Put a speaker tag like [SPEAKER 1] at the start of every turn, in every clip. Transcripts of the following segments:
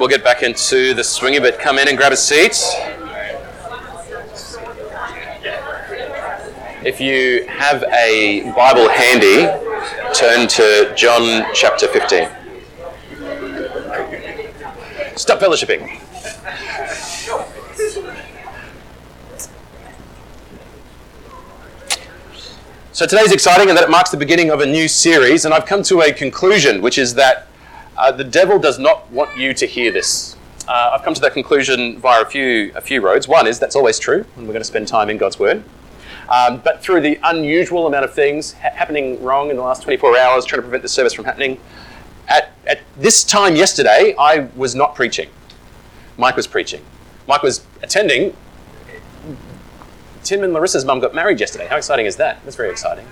[SPEAKER 1] we'll get back into the swing of it. Come in and grab a seat. If you have a Bible handy, turn to John chapter 15. Stop fellowshipping. So today's exciting in that it marks the beginning of a new series, and I've come to a conclusion, which is that uh, the devil does not want you to hear this. Uh, I've come to that conclusion via a few, a few roads. One is that's always true, and we're going to spend time in God's Word. Um, but through the unusual amount of things ha- happening wrong in the last 24 hours, trying to prevent the service from happening, at, at this time yesterday, I was not preaching. Mike was preaching. Mike was attending. Tim and Larissa's mum got married yesterday. How exciting is that? That's very exciting.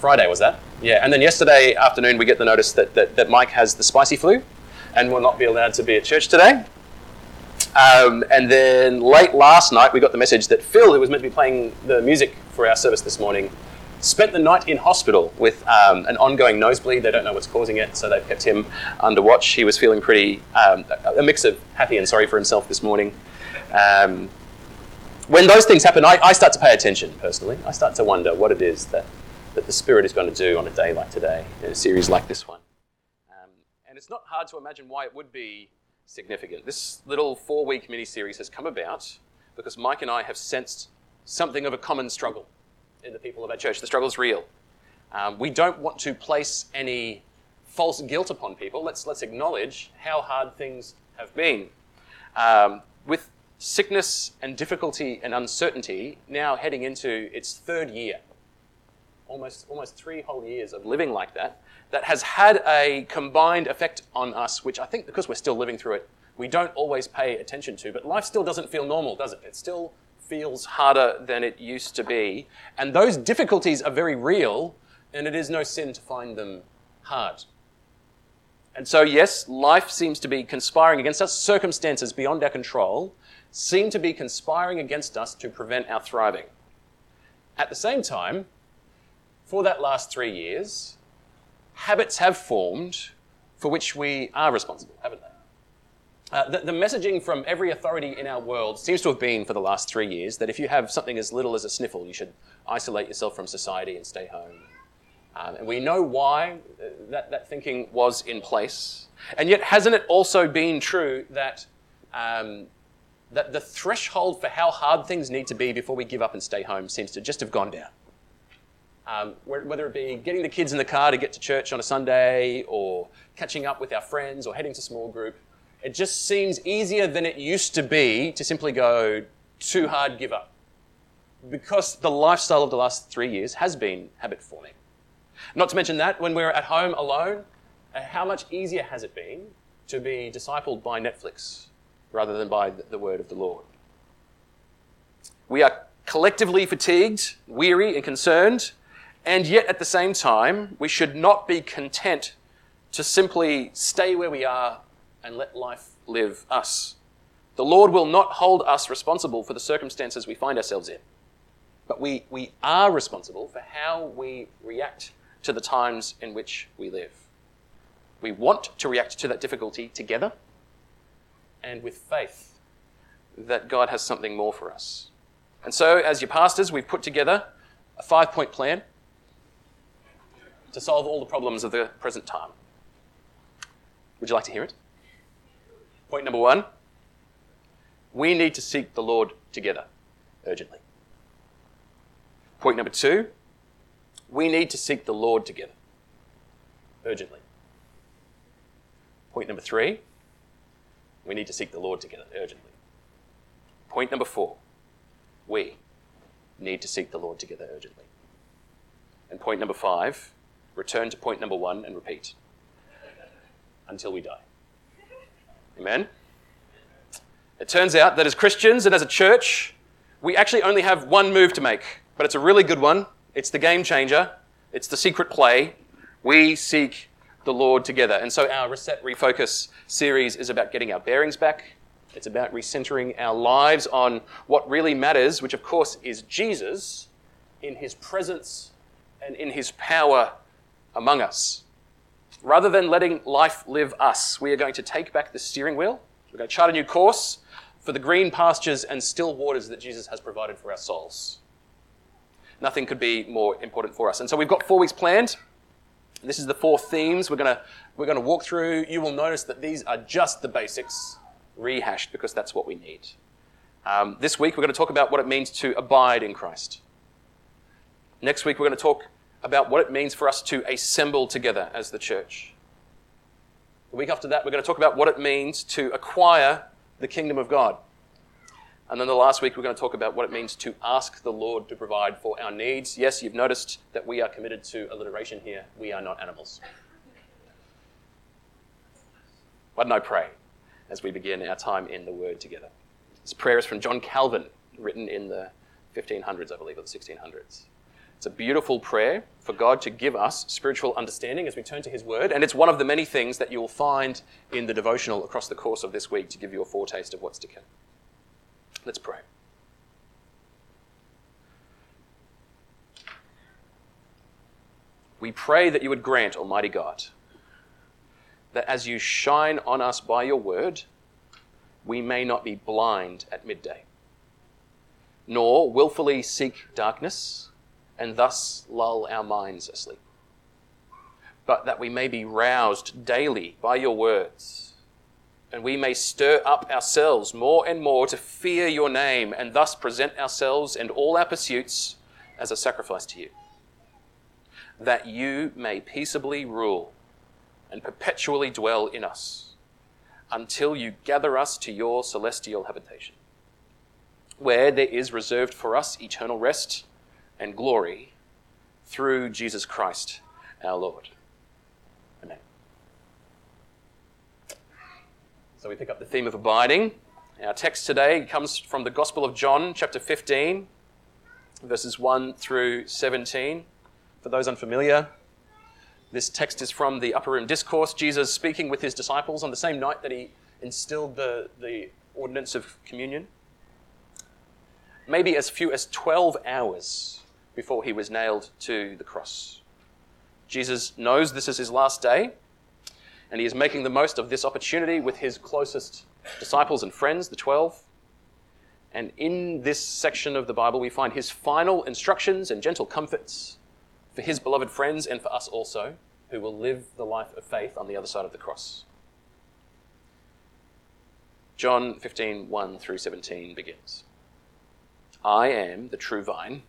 [SPEAKER 1] Friday was that? Yeah, and then yesterday afternoon we get the notice that, that, that Mike has the spicy flu and will not be allowed to be at church today. Um, and then late last night we got the message that Phil, who was meant to be playing the music for our service this morning, spent the night in hospital with um, an ongoing nosebleed. They don't know what's causing it, so they've kept him under watch. He was feeling pretty, um, a mix of happy and sorry for himself this morning. Um, when those things happen, I, I, start to pay attention personally. I start to wonder what it is that that the Spirit is going to do on a day like today, in a series like this one. Um, and it's not hard to imagine why it would be significant. This little four week mini series has come about because Mike and I have sensed something of a common struggle in the people of our church. The struggle is real. Um, we don't want to place any false guilt upon people. Let's, let's acknowledge how hard things have been. Um, with sickness and difficulty and uncertainty now heading into its third year almost, almost three whole years of living like that, that has had a combined effect on us, which I think because we're still living through it, we don't always pay attention to. But life still doesn't feel normal, does it? It still feels harder than it used to be. And those difficulties are very real, and it is no sin to find them hard. And so, yes, life seems to be conspiring against us. Circumstances beyond our control seem to be conspiring against us to prevent our thriving. At the same time, for that last three years, habits have formed for which we are responsible, haven't they? Uh, the, the, messaging from every authority in our world seems to have been for the last three years that if you have something as little as a sniffle, you should isolate yourself from society and stay home. Um, and we know why that, that thinking was in place. And yet, hasn't it also been true that, um, that the threshold for how hard things need to be before we give up and stay home seems to just have gone down? Um, whether it be getting the kids in the car to get to church on a Sunday or catching up with our friends or heading to small group, it just seems easier than it used to be to simply go too hard, give up. Because the lifestyle of the last three years has been habit forming. Not to mention that when we're at home alone, uh, how much easier has it been to be discipled by Netflix rather than by the word of the Lord? We are collectively fatigued, weary, and concerned and yet, at the same time, we should not be content to simply stay where we are and let life live us. The Lord will not hold us responsible for the circumstances we find ourselves in, but we, we are responsible for how we react to the times in which we live. We want to react to that difficulty together and with faith that God has something more for us. And so, as your pastors, we've put together a five point plan to solve all the problems of the present time. Would you like to hear it? Point number one we need to seek the Lord together urgently. Point number two we need to seek the Lord together urgently. Point number three we need to seek the Lord together urgently. Point number four we need to seek the Lord together urgently. And point number five return to point number one and repeat until we die. Amen? It turns out that as Christians and as a church, we actually only have one move to make, but it's a really good one. It's the game changer, it's the secret play. We seek the Lord together. And so our Reset Refocus series is about getting our bearings back. It's about recentering our lives on what really matters, which of course is Jesus in his presence and in his power among us. Rather than letting life live us, we are going to take back the steering wheel. We're going to chart a new course for the green pastures and still waters that Jesus has provided for our souls. Nothing could be more important for us. And so we've got four weeks planned. This is the four themes we're going to, we're going to walk through. You will notice that these are just the basics, rehashed, because that's what we need. Um, this week, we're going to talk about what it means to abide in Christ. Next week, we're going to talk about what it means for us to assemble together as the church. The week after that, we're going to talk about what it means to acquire the kingdom of God. And then the last week, we're going to talk about what it means to ask the Lord to provide for our needs. Yes, you've noticed that we are committed to alliteration here. We are not animals. Why don't I pray as we begin our time in the Word together? This prayer is from John Calvin, written in the 1500s, I believe, or the 1600s. It's a beautiful prayer for God to give us spiritual understanding as we turn to His Word, and it's one of the many things that you will find in the devotional across the course of this week to give you a foretaste of what's to come. Let's pray. We pray that you would grant, Almighty God, that as you shine on us by your word, we may not be blind at midday, nor wilfully seek darkness and thus lull our minds asleep. But that we may be roused daily by your words, and we may stir up ourselves more and more to fear your name, and thus present ourselves and all our pursuits as a sacrifice to you. That you may peaceably rule and perpetually dwell in us until you gather us to your celestial habitation, where there is reserved for us eternal rest and glory through Jesus Christ our Lord. Amen. So we pick up the theme of abiding. Our text today comes from the Gospel of John, chapter 15, verses 1 through 17. For those unfamiliar, this text is from the Upper Room Discourse, Jesus speaking with his disciples on the same night that he instilled the, the ordinance of communion. Maybe as few as 12 hours before he was nailed to the cross. Jesus knows this is his last day, and he is making the most of this opportunity with his closest disciples and friends, the 12. And in this section of the Bible, we find his final instructions and gentle comforts for his beloved friends and for us also, who will live the life of faith on the other side of the cross. John 15, 1 through 17 begins. I am the true vine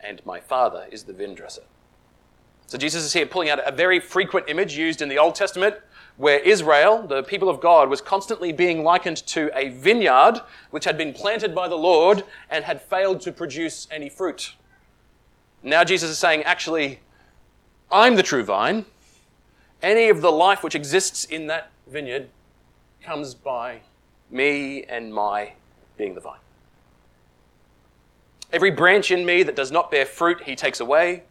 [SPEAKER 1] and my Father is the vine dresser. So Jesus is here pulling out a very frequent image used in the Old Testament where Israel, the people of God, was constantly being likened to a vineyard which had been planted by the Lord and had failed to produce any fruit. Now Jesus is saying, actually, I'm the true vine. Any of the life which exists in that vineyard comes by me and my being the vine. Every branch in me that does not bear fruit, he takes away.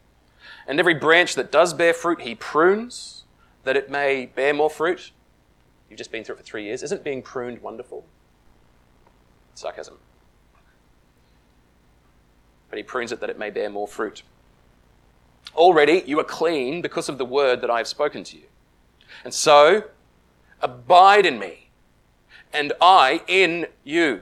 [SPEAKER 1] And every branch that does bear fruit, he prunes, that it may bear more fruit. You've just been through it for three years. Isn't being pruned wonderful? Sarcasm. But he prunes it that it may bear more fruit. Already you are clean because of the word that I have spoken to you. And so, abide in me, and I in you.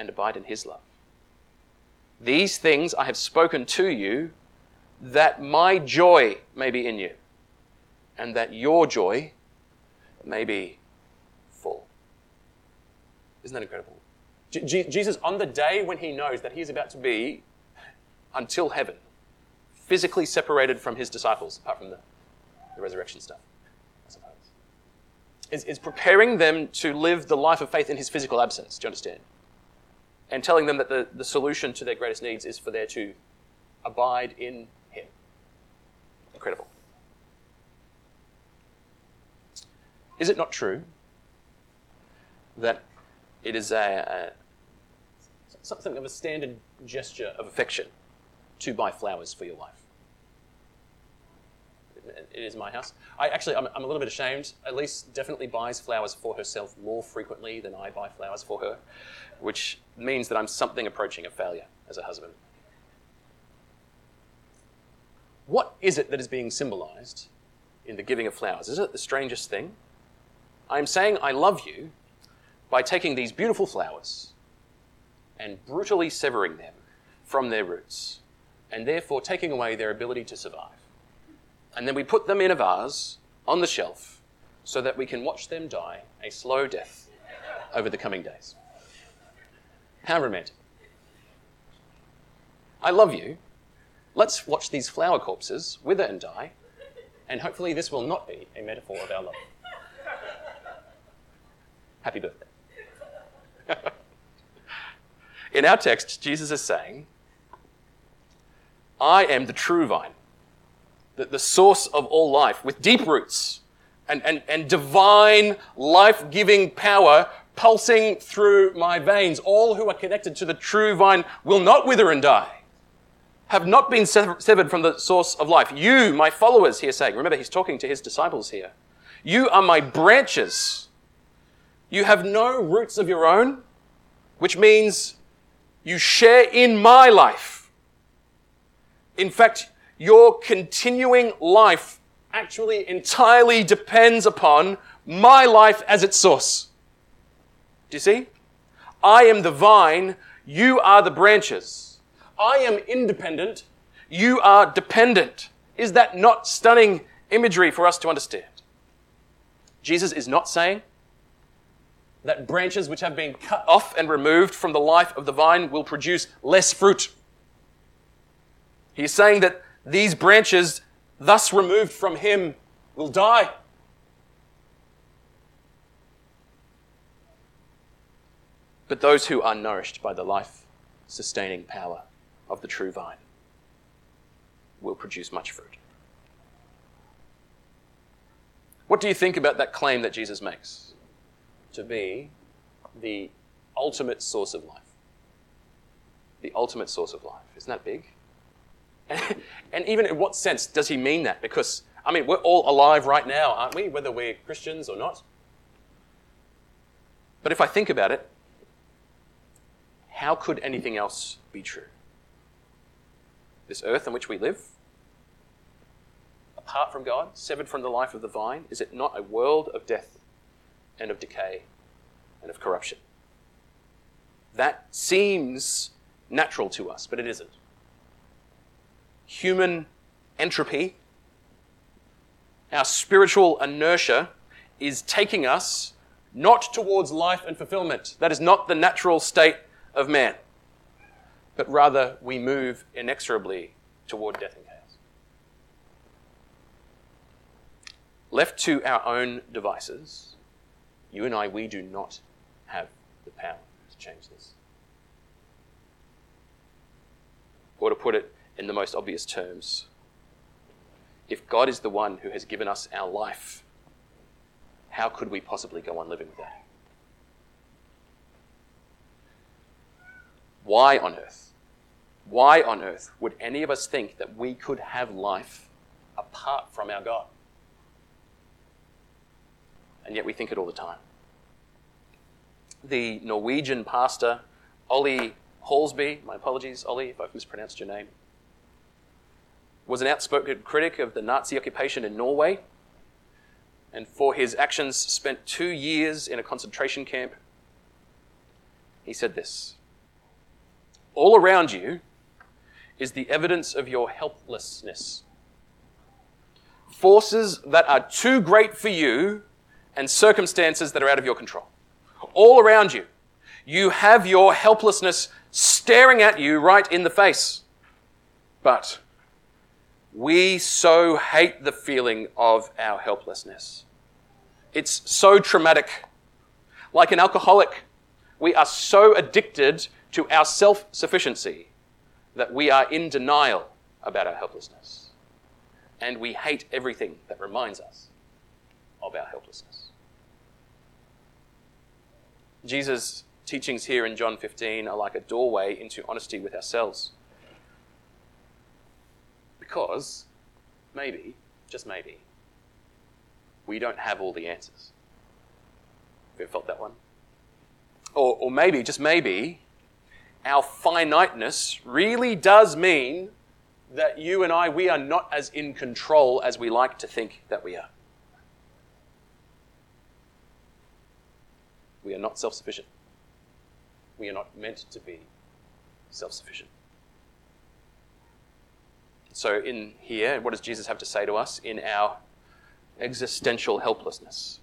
[SPEAKER 1] and abide in his love. These things I have spoken to you, that my joy may be in you, and that your joy may be full. Isn't that incredible? Jesus, on the day when he knows that he is about to be until heaven, physically separated from his disciples, apart from the, the resurrection stuff, I suppose, is, is preparing them to live the life of faith in his physical absence. Do you understand? And telling them that the, the solution to their greatest needs is for there to abide in him. Incredible. Is it not true that it is a, a something of a standard gesture of affection to buy flowers for your wife? It is my house. I actually, I'm, I'm a little bit ashamed. Elise definitely buys flowers for herself more frequently than I buy flowers for her, which means that I'm something approaching a failure as a husband. What is it that is being symbolized in the giving of flowers? Is it the strangest thing? I'm saying I love you by taking these beautiful flowers and brutally severing them from their roots, and therefore taking away their ability to survive. And then we put them in a vase on the shelf so that we can watch them die a slow death over the coming days. How romantic. I love you. Let's watch these flower corpses wither and die, and hopefully this will not be a metaphor of our love. Happy birthday. In our text, Jesus is saying, I am the true vine, the, the source of all life, with deep roots and, and, and divine life giving power pulsing through my veins. All who are connected to the true vine will not wither and die, have not been severed from the source of life. You, my followers, he is saying, remember, he's talking to his disciples here. You are my branches you have no roots of your own, which means you share in my life. In fact, your continuing life actually entirely depends upon my life as its source. Do you see? I am the vine, you are the branches. I am independent, you are dependent. Is that not stunning imagery for us to understand? Jesus is not saying that branches which have been cut off and removed from the life of the vine will produce less fruit. He's saying that these branches, thus removed from him, will die. But those who are nourished by the life sustaining power of the true vine will produce much fruit. What do you think about that claim that Jesus makes? to be the ultimate source of life. The ultimate source of life. Isn't that big? And, even in what sense does he mean that? Because, I mean, we're all alive right now, aren't we? Whether we're Christians or not. But if I think about it, how could anything else be true? This earth on which we live, apart from God, severed from the life of the vine, is it not a world of death and of decay and of corruption. That seems natural to us, but it isn't. Human entropy, our spiritual inertia, is taking us not towards life and fulfillment. That is not the natural state of man, but rather we move inexorably toward death and chaos. Left to our own devices, you and I, we do not have the power to change this. Or to put it in the most obvious terms, if God is the one who has given us our life, how could we possibly go on living without Him? Why on earth? Why on earth would any of us think that we could have life apart from our God? and yet we think it all the time. The Norwegian pastor, Ole Hallesby, my apologies, Ole, if I've mispronounced your name, was an outspoken critic of the Nazi occupation in Norway, and for his actions spent two years in a concentration camp. He said this All around you is the evidence of your helplessness forces that are too great for you and circumstances that are out of your control. All around you, you have your helplessness staring at you right in the face. But we so hate the feeling of our helplessness. It's so traumatic. Like an alcoholic, we are so addicted to our self sufficiency that we are in denial about our helplessness. And we hate everything that reminds us of our helplessness. Jesus' teachings here in John 15 are like a doorway into honesty with ourselves. Because maybe, just maybe, we don't have all the answers. Have you ever felt that one? Or, or maybe, just maybe, our finiteness really does mean that you and I, we are not as in control as we like to think that we are. We are not self sufficient. We are not meant to be self sufficient. So, in here, what does Jesus have to say to us in our existential helplessness?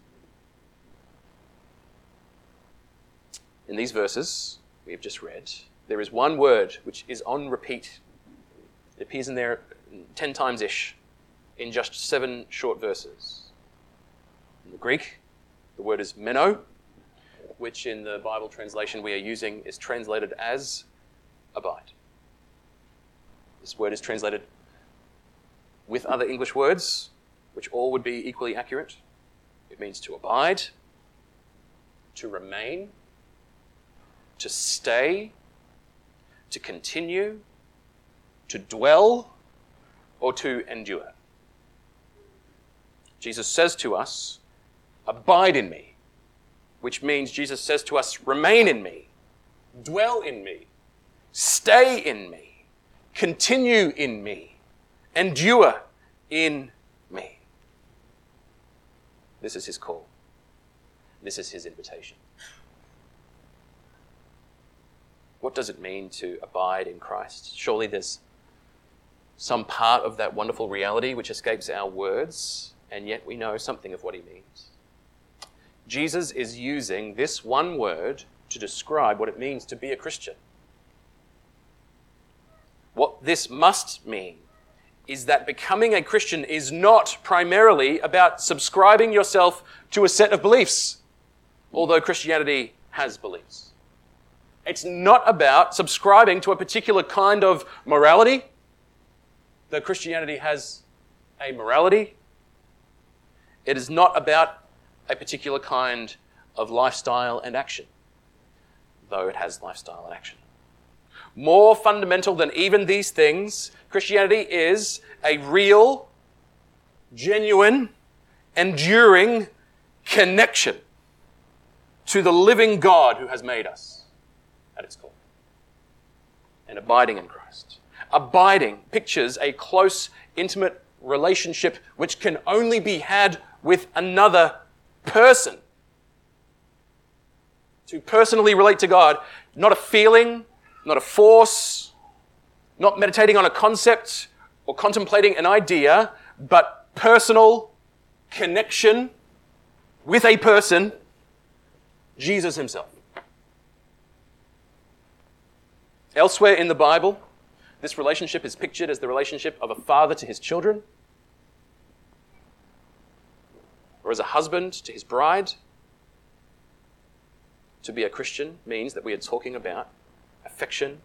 [SPEAKER 1] In these verses we have just read, there is one word which is on repeat. It appears in there 10 times ish in just seven short verses. In the Greek, the word is meno, which in the Bible translation we are using is translated as abide. This word is translated with other English words, which all would be equally accurate. It means to abide, to remain, to stay, to continue, to dwell, or to endure. Jesus says to us, Abide in me, which means Jesus says to us, Remain in me, dwell in me, stay in me, continue in me, endure in me. This is his call. This is his invitation. What does it mean to abide in Christ? Surely there's some part of that wonderful reality which escapes our words, and yet we know something of what he means. Jesus is using this one word to describe what it means to be a Christian. What this must mean is that becoming a Christian is not primarily about subscribing yourself to a set of beliefs, although Christianity has beliefs. It's not about subscribing to a particular kind of morality, though Christianity has a morality. It is not about a particular kind of lifestyle and action, though it has lifestyle and action. More fundamental than even these things, Christianity is a real, genuine, enduring connection to the living God who has made us at its core. And abiding in Christ. Abiding pictures a close, intimate relationship which can only be had with another person. To personally relate to God, not a feeling, not a force, not meditating on a concept or contemplating an idea, but personal connection with a person, Jesus Himself. Elsewhere in the Bible, this relationship is pictured as the relationship of a father to his children, or as a husband to his bride. To be a Christian means that we are talking about affection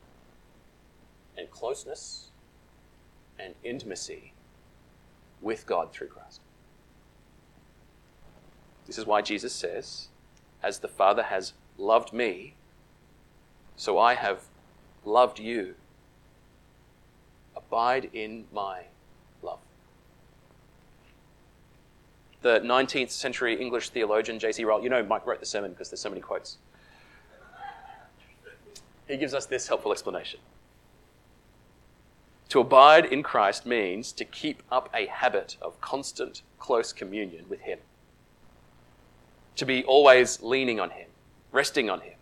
[SPEAKER 1] and closeness and intimacy with God through Christ. This is why Jesus says, As the Father has loved me, so I have loved you. Abide in my love. The 19th century English theologian J.C. Ryle, you know Mike wrote the sermon because there's so many quotes. He gives us this helpful explanation. To abide in Christ means to keep up a habit of constant, close communion with Him. To be always leaning on Him, resting on Him,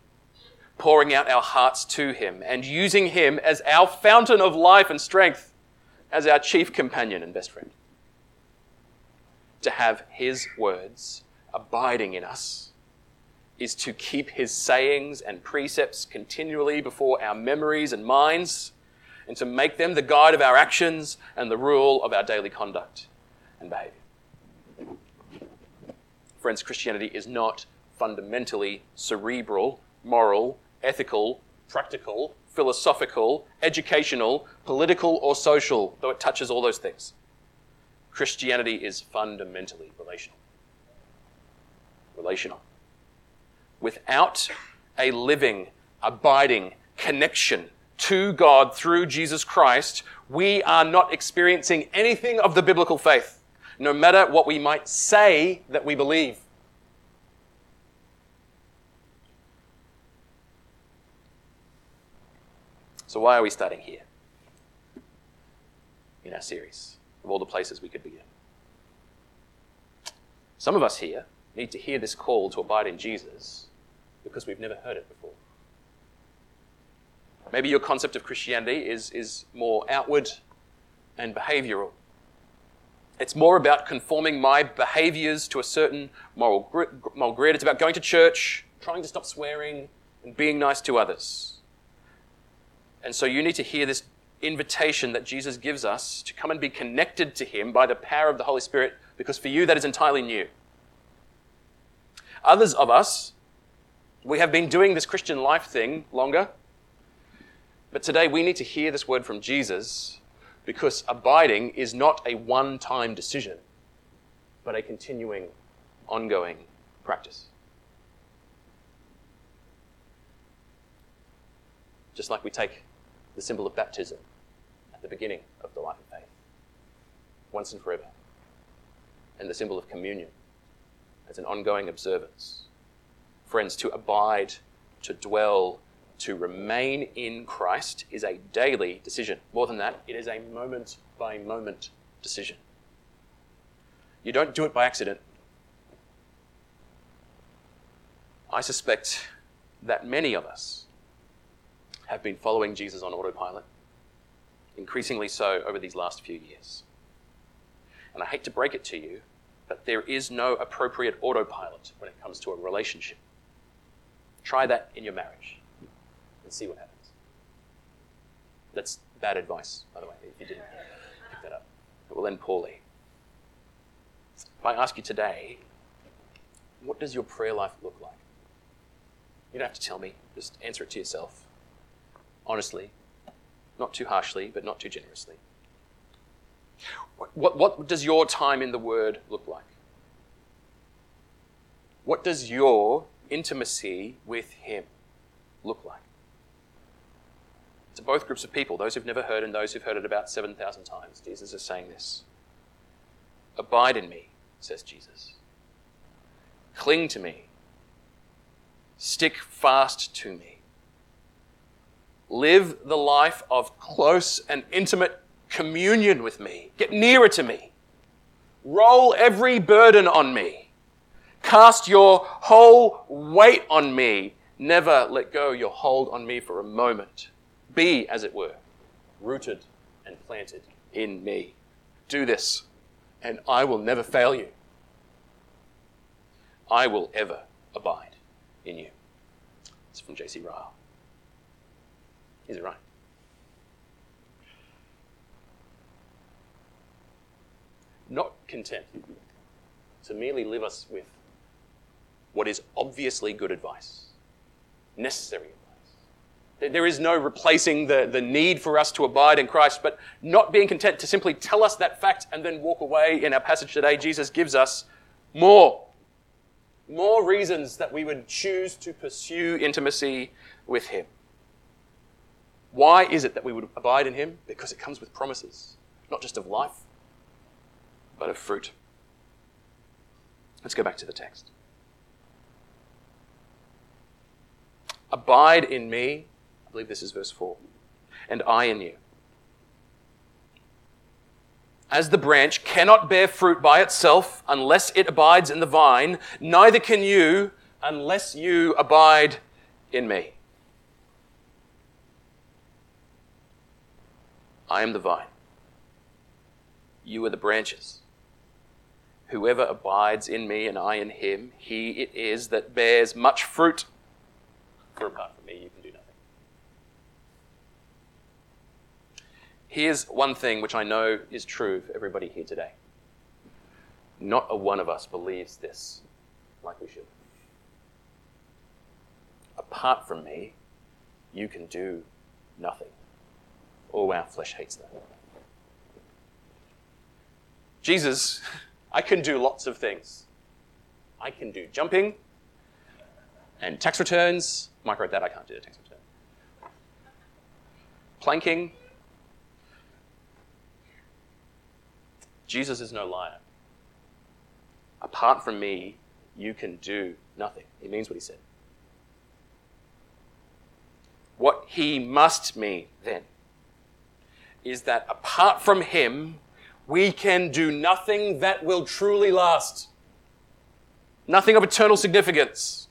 [SPEAKER 1] pouring out our hearts to Him and using Him as our fountain of life and strength, as our chief companion and best friend. to have his words abiding in us is to keep his sayings and precepts continually before our memories and minds and to make them the guide of our actions and the rule of our daily conduct and behavior. Friends, Christianity is not fundamentally cerebral, moral, ethical, practical, philosophical, educational, political, or social, though it touches all those things. Christianity is fundamentally relational. Relational. Without a living, abiding connection to God through Jesus Christ, we are not experiencing anything of the biblical faith, no matter what we might say that we believe. So, why are we starting here in our series of all the places we could begin? Some of us here need to hear this call to abide in Jesus because we've never heard it before. Maybe your concept of Christianity is, is more outward and behavioral. It's more about conforming my behaviors to a certain moral, moral grid. It's about going to church, trying to stop swearing, and being nice to others. And so you need to hear this invitation that Jesus gives us to come and be connected to Him by the power of the Holy Spirit, because for you that is entirely new. Others of us, we have been doing this Christian life thing longer, but today we need to hear this word from Jesus because abiding is not a one time decision, but a continuing, ongoing practice. Just like we take the symbol of baptism at the beginning of the life of faith, once and forever, and the symbol of communion as an ongoing observance. Friends, to abide, to dwell, to remain in Christ is a daily decision. More than that, it is a moment by moment decision. You don't do it by accident. I suspect that many of us have been following Jesus on autopilot, increasingly so over these last few years. And I hate to break it to you, but there is no appropriate autopilot when it comes to a relationship. Try that in your marriage and see what happens. That's bad advice, by the way, if you didn't pick that up. It will end poorly. If I ask you today, what does your prayer life look like? You don't have to tell me, just answer it to yourself honestly, not too harshly, but not too generously. What, what, what does your time in the Word look like? What does your intimacy with Him look like? To both groups of people, those who've never heard and those who've heard it about 7,000 times, Jesus is saying this Abide in me, says Jesus. Cling to me. Stick fast to me. Live the life of close and intimate communion with me. Get nearer to me. Roll every burden on me. Cast your whole weight on me. Never let go your hold on me for a moment. Be, as it were, rooted and planted in me. Do this, and I will never fail you. I will ever abide in you. It's from J.C. Ryle. Is it right? Not content to merely live us with what is obviously good advice, necessary advice. There is no replacing the, the need for us to abide in Christ, but not being content to simply tell us that fact and then walk away. In our passage today, Jesus gives us more. More reasons that we would choose to pursue intimacy with Him. Why is it that we would abide in him? Because it comes with promises, not just of life, but of fruit. Let's go back to the text. Abide in me, I believe this is verse 4, and I in you. As the branch cannot bear fruit by itself unless it abides in the vine, neither can you unless you abide in me. I am the vine. You are the branches. Whoever abides in me and I in him, he it is that bears much fruit. For apart from me, you can do nothing. Here's one thing which I know is true for everybody here today. Not a one of us believes this like we should. Apart from me, you can do nothing. All our flesh hates that. Jesus, I can do lots of things. I can do jumping and tax returns. Mike wrote that, I can't do the tax return. Planking. Jesus is no liar. Apart from me, you can do nothing. He means what he said. What he must mean then is that apart from him, we can do nothing that will truly last. Nothing of eternal significance.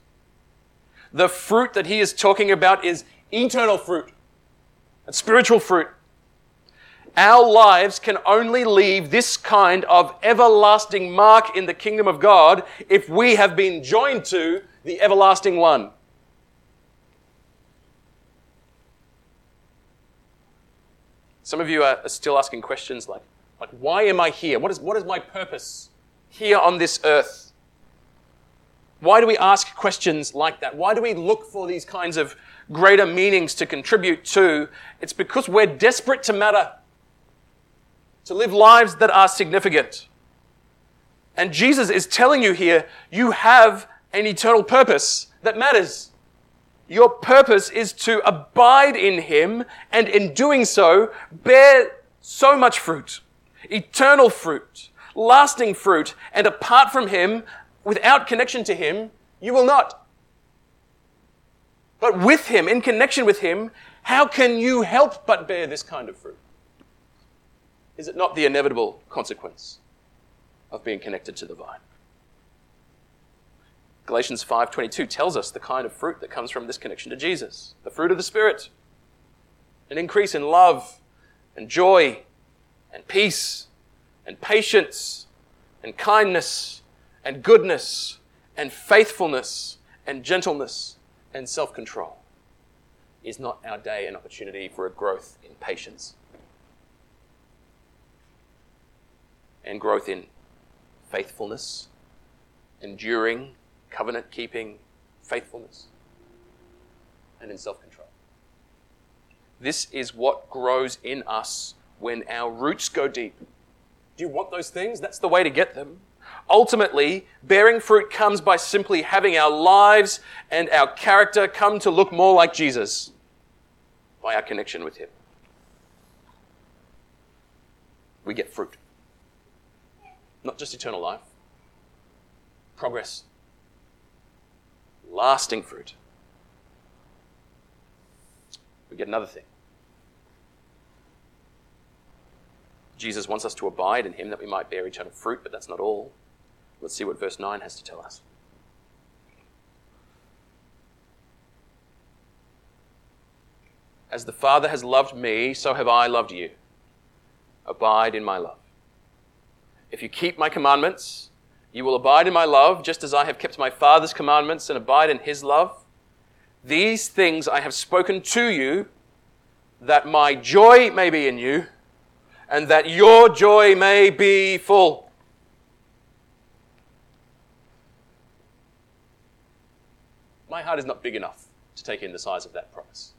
[SPEAKER 1] The fruit that he is talking about is eternal fruit and spiritual fruit. Our lives can only leave this kind of everlasting mark in the kingdom of God if we have been joined to the everlasting one. Some of you are still asking questions like, like why am I here? What is, what is my purpose here on this earth? Why do we ask questions like that? Why do we look for these kinds of greater meanings to contribute to? It's because we're desperate to matter to live lives that are significant. And Jesus is telling you here, you have an eternal purpose that matters. Your purpose is to abide in Him and in doing so, bear so much fruit, eternal fruit, lasting fruit, and apart from Him, without connection to Him, you will not. But with Him, in connection with Him, how can you help but bear this kind of fruit? Is it not the inevitable consequence of being connected to the vine? Galatians 5:22 tells us the kind of fruit that comes from this connection to Jesus, the fruit of the spirit. An increase in love and joy and peace and patience and kindness and goodness and faithfulness and gentleness and self-control. Is not our day an opportunity for a growth in patience and growth in faithfulness, enduring, covenant keeping faithfulness, and in self control. This is what grows in us when our roots go deep. Do you want those things? That's the way to get them. Ultimately, bearing fruit comes by simply having our lives and our character come to look more like Jesus by our connection with Him. We get fruit not just eternal life, progress, lasting fruit. We get another thing. Jesus wants us to abide in him that we might bear eternal fruit, but that's not all. Let's see what verse 9 has to tell us. As the Father has loved me, so have I loved you. Abide in my love. If you keep my commandments, you will abide in my love, just as I have kept my Father's commandments and abide in his love. These things I have spoken to you, that my joy may be in you, and that your joy may be full. My heart is not big enough to take in the size of that promise.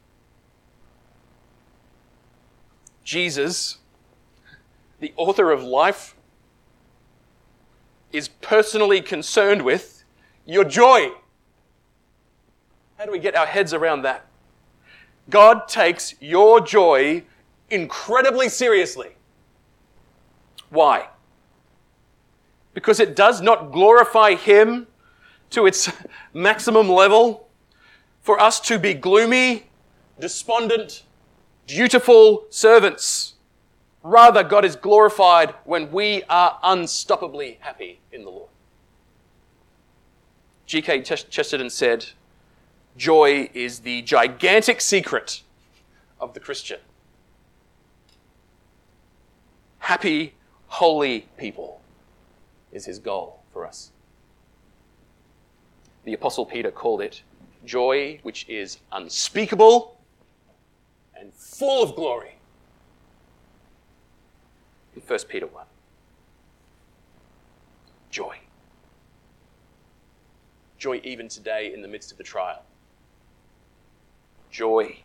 [SPEAKER 1] Jesus, the author of life, is personally concerned with your joy. How do we get our heads around that? God takes your joy incredibly seriously. Why? Because it does not glorify Him to its maximum level for us to be gloomy, despondent, dutiful servants. Rather, God is glorified when we are unstoppably happy in the Lord. G.K. Chesterton said, Joy is the gigantic secret of the Christian. Happy, holy people is his goal for us. The Apostle Peter called it joy which is unspeakable and full of glory. In 1 Peter 1. Joy. Joy even today in the midst of the trial. Joy.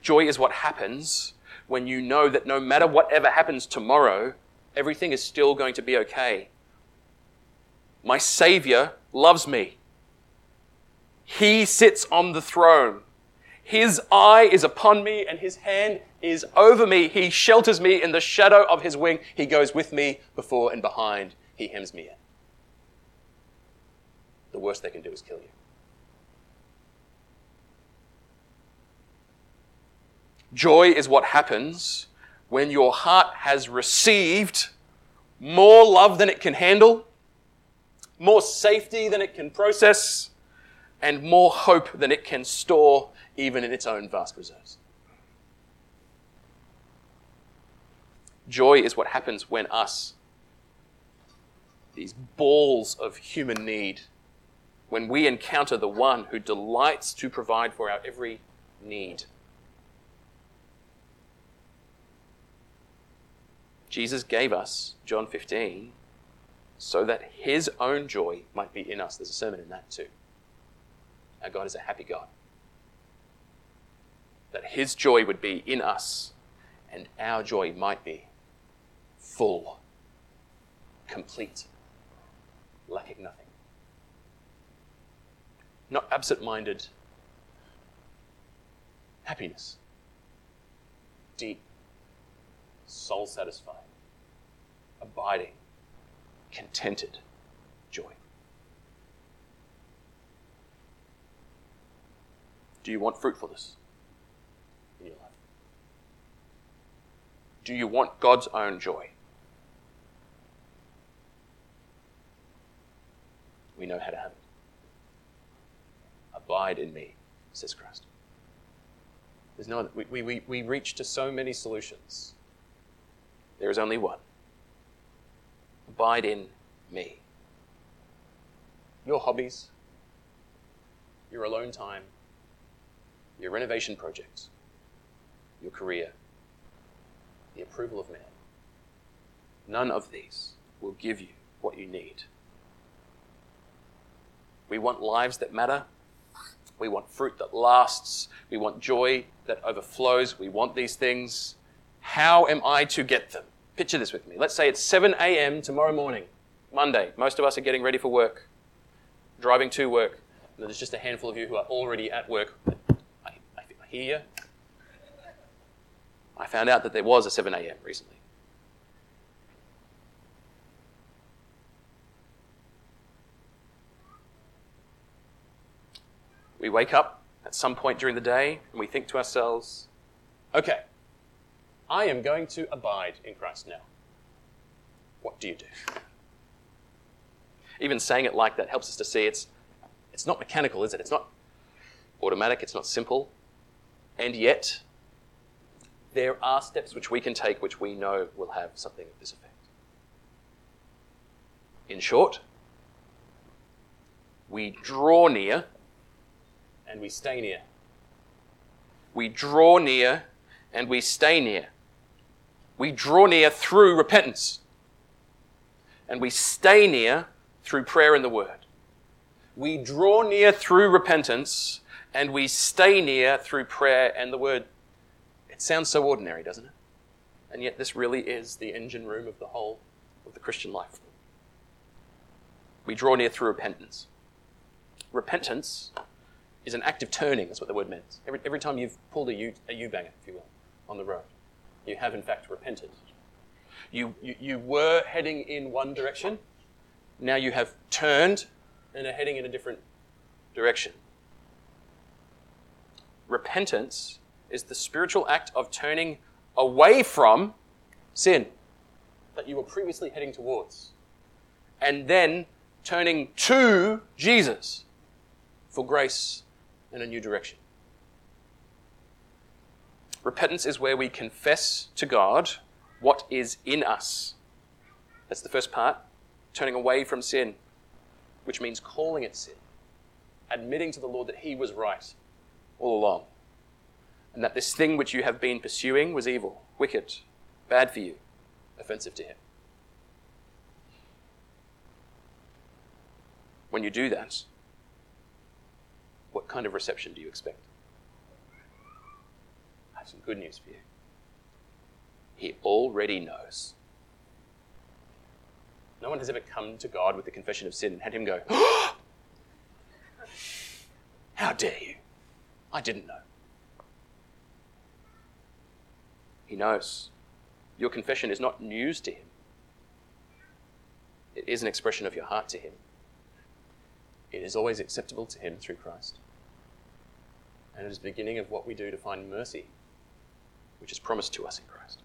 [SPEAKER 1] Joy is what happens when you know that no matter whatever happens tomorrow, everything is still going to be okay. My Savior loves me. He sits on the throne. His eye is upon me and his hand is over me. He shelters me in the shadow of his wing. He goes with me before and behind. He hems me in. The worst they can do is kill you. Joy is what happens when your heart has received more love than it can handle, more safety than it can process, and more hope than it can store, even in its own vast reserves. Joy is what happens when us, these balls of human need, when we encounter the one who delights to provide for our every need. Jesus gave us, John 15, so that his own joy might be in us. There's a sermon in that too. Our God is a happy God. That his joy would be in us and our joy might be full, complete, lacking nothing. Not absent minded happiness, deep, soul satisfied, abiding, contented joy. Do you want fruitfulness in your life? Do you want God's own joy? We know how to have it. Abide in me, says Christ. There's no other, we, we, we reach to so many solutions. There is only one. Abide in me. Your hobbies, your alone time, your renovation projects, your career, the approval of man. None of these will give you what you need. We want lives that matter. We want fruit that lasts. We want joy that overflows. We want these things. How am I to get them? Picture this with me. Let's say it's 7 a.m. tomorrow morning, Monday. Most of us are getting ready for work, driving to work. There's just a handful of you who are already at work here. I found out that there was a 7 a.m. recently. We wake up at some point during the day and we think to ourselves, okay, I am going to abide in Christ now. What do you do? Even saying it like that helps us to see it's, it's not mechanical, is it? It's not automatic, it's not simple. And yet, there are steps which we can take which we know will have something of this effect. In short, we draw near and we stay near. We draw near and we stay near. We draw near through repentance and we stay near through prayer and the word. We draw near through repentance and we stay near through prayer and the word. It sounds so ordinary, doesn't it? And yet, this really is the engine room of the whole of the Christian life. We draw near through repentance. Repentance is an act of turning, that's what the word means. Every, every time you've pulled a U, a U-banger, if you will, on the road, you have in fact repented. You, you, you were heading in one direction, now you have turned and are heading in a different direction. Repentance is the spiritual act of turning away from sin that you were previously heading towards, and then turning to Jesus for grace in a new direction. Repentance is where we confess to God what is in us. That's the first part. turning away from sin, which means calling it sin, admitting to the Lord that He was right all along, and that this thing which you have been pursuing was evil, wicked, bad for you, offensive to Him. When you do that, what kind of reception do you expect? I have some good news for you. He already knows. No one has ever come to God with the confession of sin and had him go, How dare you? I didn't know. He knows. Your confession is not news to him, it is an expression of your heart to him. It is always acceptable to him through Christ. And it is the beginning of what we do to find mercy, which is promised to us in Christ.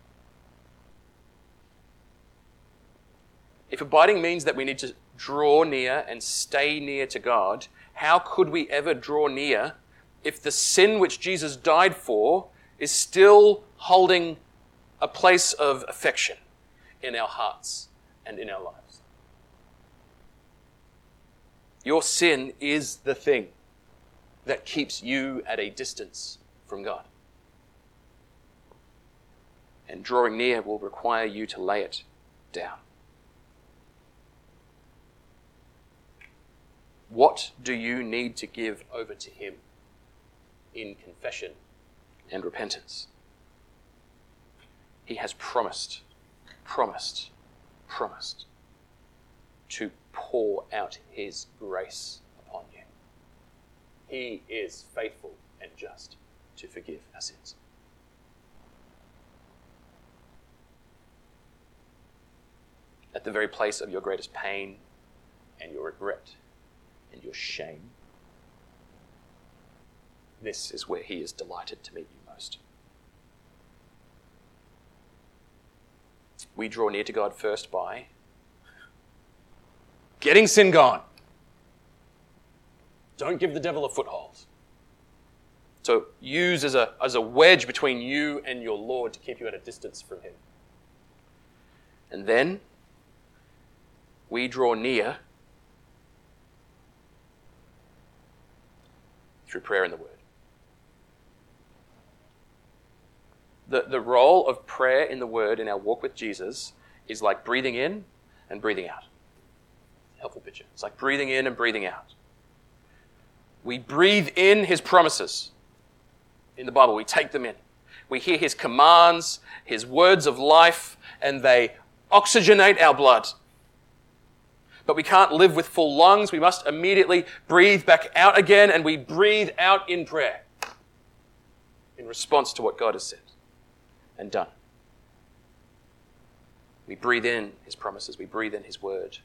[SPEAKER 1] If abiding means that we need to draw near and stay near to God, how could we ever draw near if the sin which Jesus died for is still holding a place of affection in our hearts and in our lives? Your sin is the thing that keeps you at a distance from God. And drawing near will require you to lay it down. What do you need to give over to Him in confession and repentance? He has promised, promised, promised to pour out His grace upon you. He is faithful and just to forgive our sins. At the very place of your greatest pain and your regret and your shame, this is where He is delighted to meet you most. We draw near to God first by getting sin gone. Don't give the devil a foothold. So use as a, as a wedge between you and your Lord to keep you at a distance from Him. And then we draw near through prayer and the Word. The, the role of prayer in the Word in our walk with Jesus is like breathing in and breathing out. Helpful picture. It's like breathing in and breathing out. We breathe in His promises in the Bible, we take them in. We hear His commands, His words of life, and they oxygenate our blood but we can't live with full lungs. We must immediately breathe back out again, and we breathe out in prayer in response to what God has said and done. We breathe in His promises, we breathe in His word,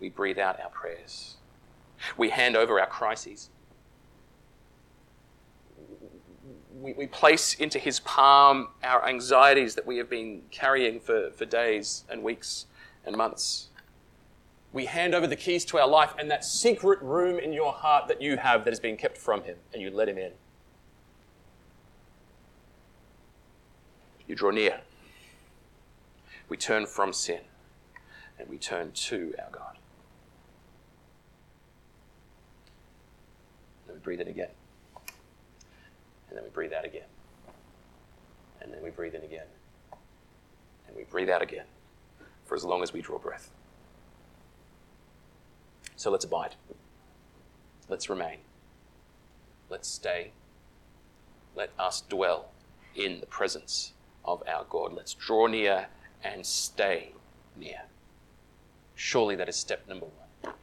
[SPEAKER 1] we breathe out our prayers. We hand over our crises. We, we place into His palm our anxieties that we have been carrying for, for days and weeks and months we hand over the keys to our life and that secret room in your heart that you have that has been kept from Him, and you let Him in. You draw near. We turn from sin and we turn to our God. And then we breathe in again. And then we breathe out again. And then we breathe in again. And we breathe out again for as long as we draw breath. So let's abide. Let's remain. Let's stay. Let us dwell in the presence of our God. Let's draw near and stay near. Surely that is step number one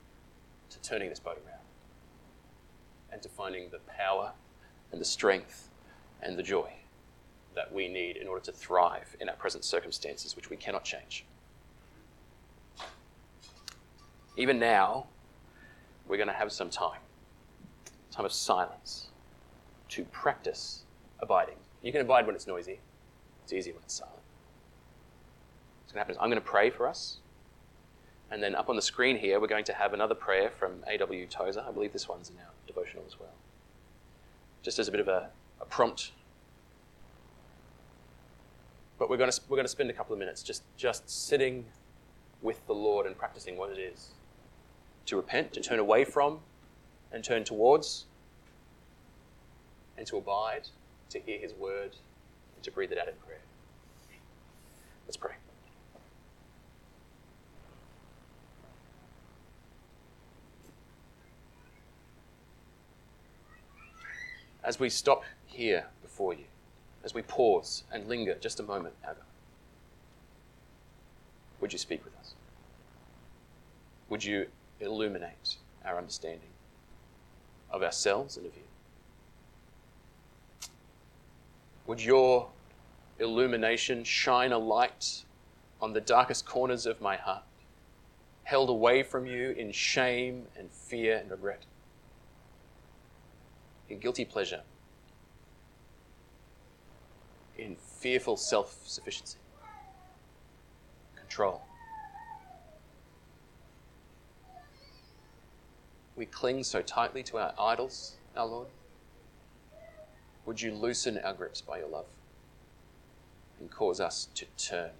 [SPEAKER 1] to turning this boat around and to finding the power and the strength and the joy that we need in order to thrive in our present circumstances, which we cannot change. Even now, we're going to have some time, time of silence, to practice abiding. You can abide when it's noisy. It's easy when it's silent. What's going to happen is I'm going to pray for us. And then up on the screen here, we're going to have another prayer from A.W. Tozer. I believe this one's in our devotional as well. Just as a bit of a, a prompt. But we're going, to, we're going to spend a couple of minutes just, just sitting with the Lord and practicing what it is to repent, to turn away from and turn towards, and to abide, to hear His word, to breathe it out in prayer. Let's pray. As we stop here before you, as we pause and linger just a moment, Abba, would you speak with us? Would you illuminate our understanding of ourselves and of you? Would your illumination shine a light on the darkest corners of my heart, held away from you in shame and fear and regret, in guilty pleasure, in fearful self sufficiency, control. We cling so tightly to our idols, our Lord. Would you loosen our grips by your love and cause us to turn,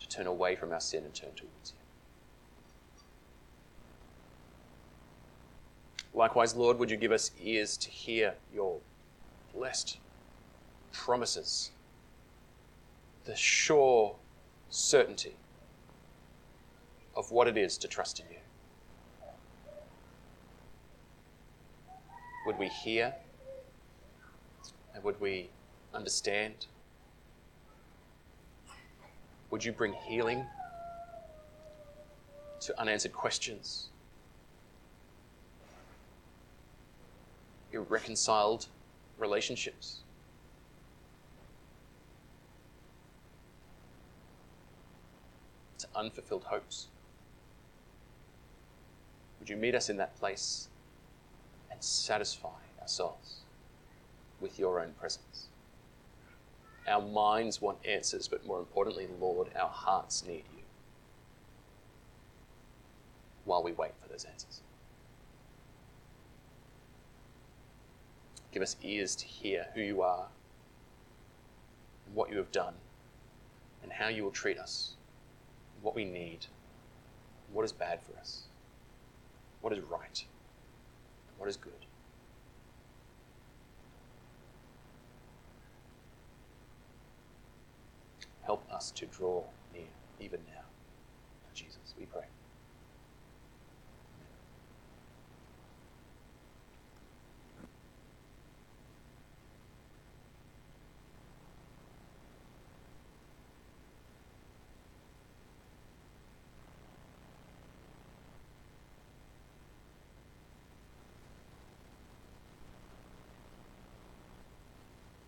[SPEAKER 1] to turn away from our sin and turn towards you? Likewise, Lord, would you give us ears to hear your blessed promises, the sure certainty of what it is to trust in you? Would we hear? And would we understand? Would you bring healing to unanswered questions? Irreconciled relationships? To unfulfilled hopes? Would you meet us in that place and satisfy our souls with your own presence? Our minds want answers, but more importantly, Lord, our hearts need you while we wait for those answers. Give us ears to hear who you are and what you have done and how you will treat us, what we need, what is bad for us, what is right, what is good. Help us to draw near even now. Jesus, we pray.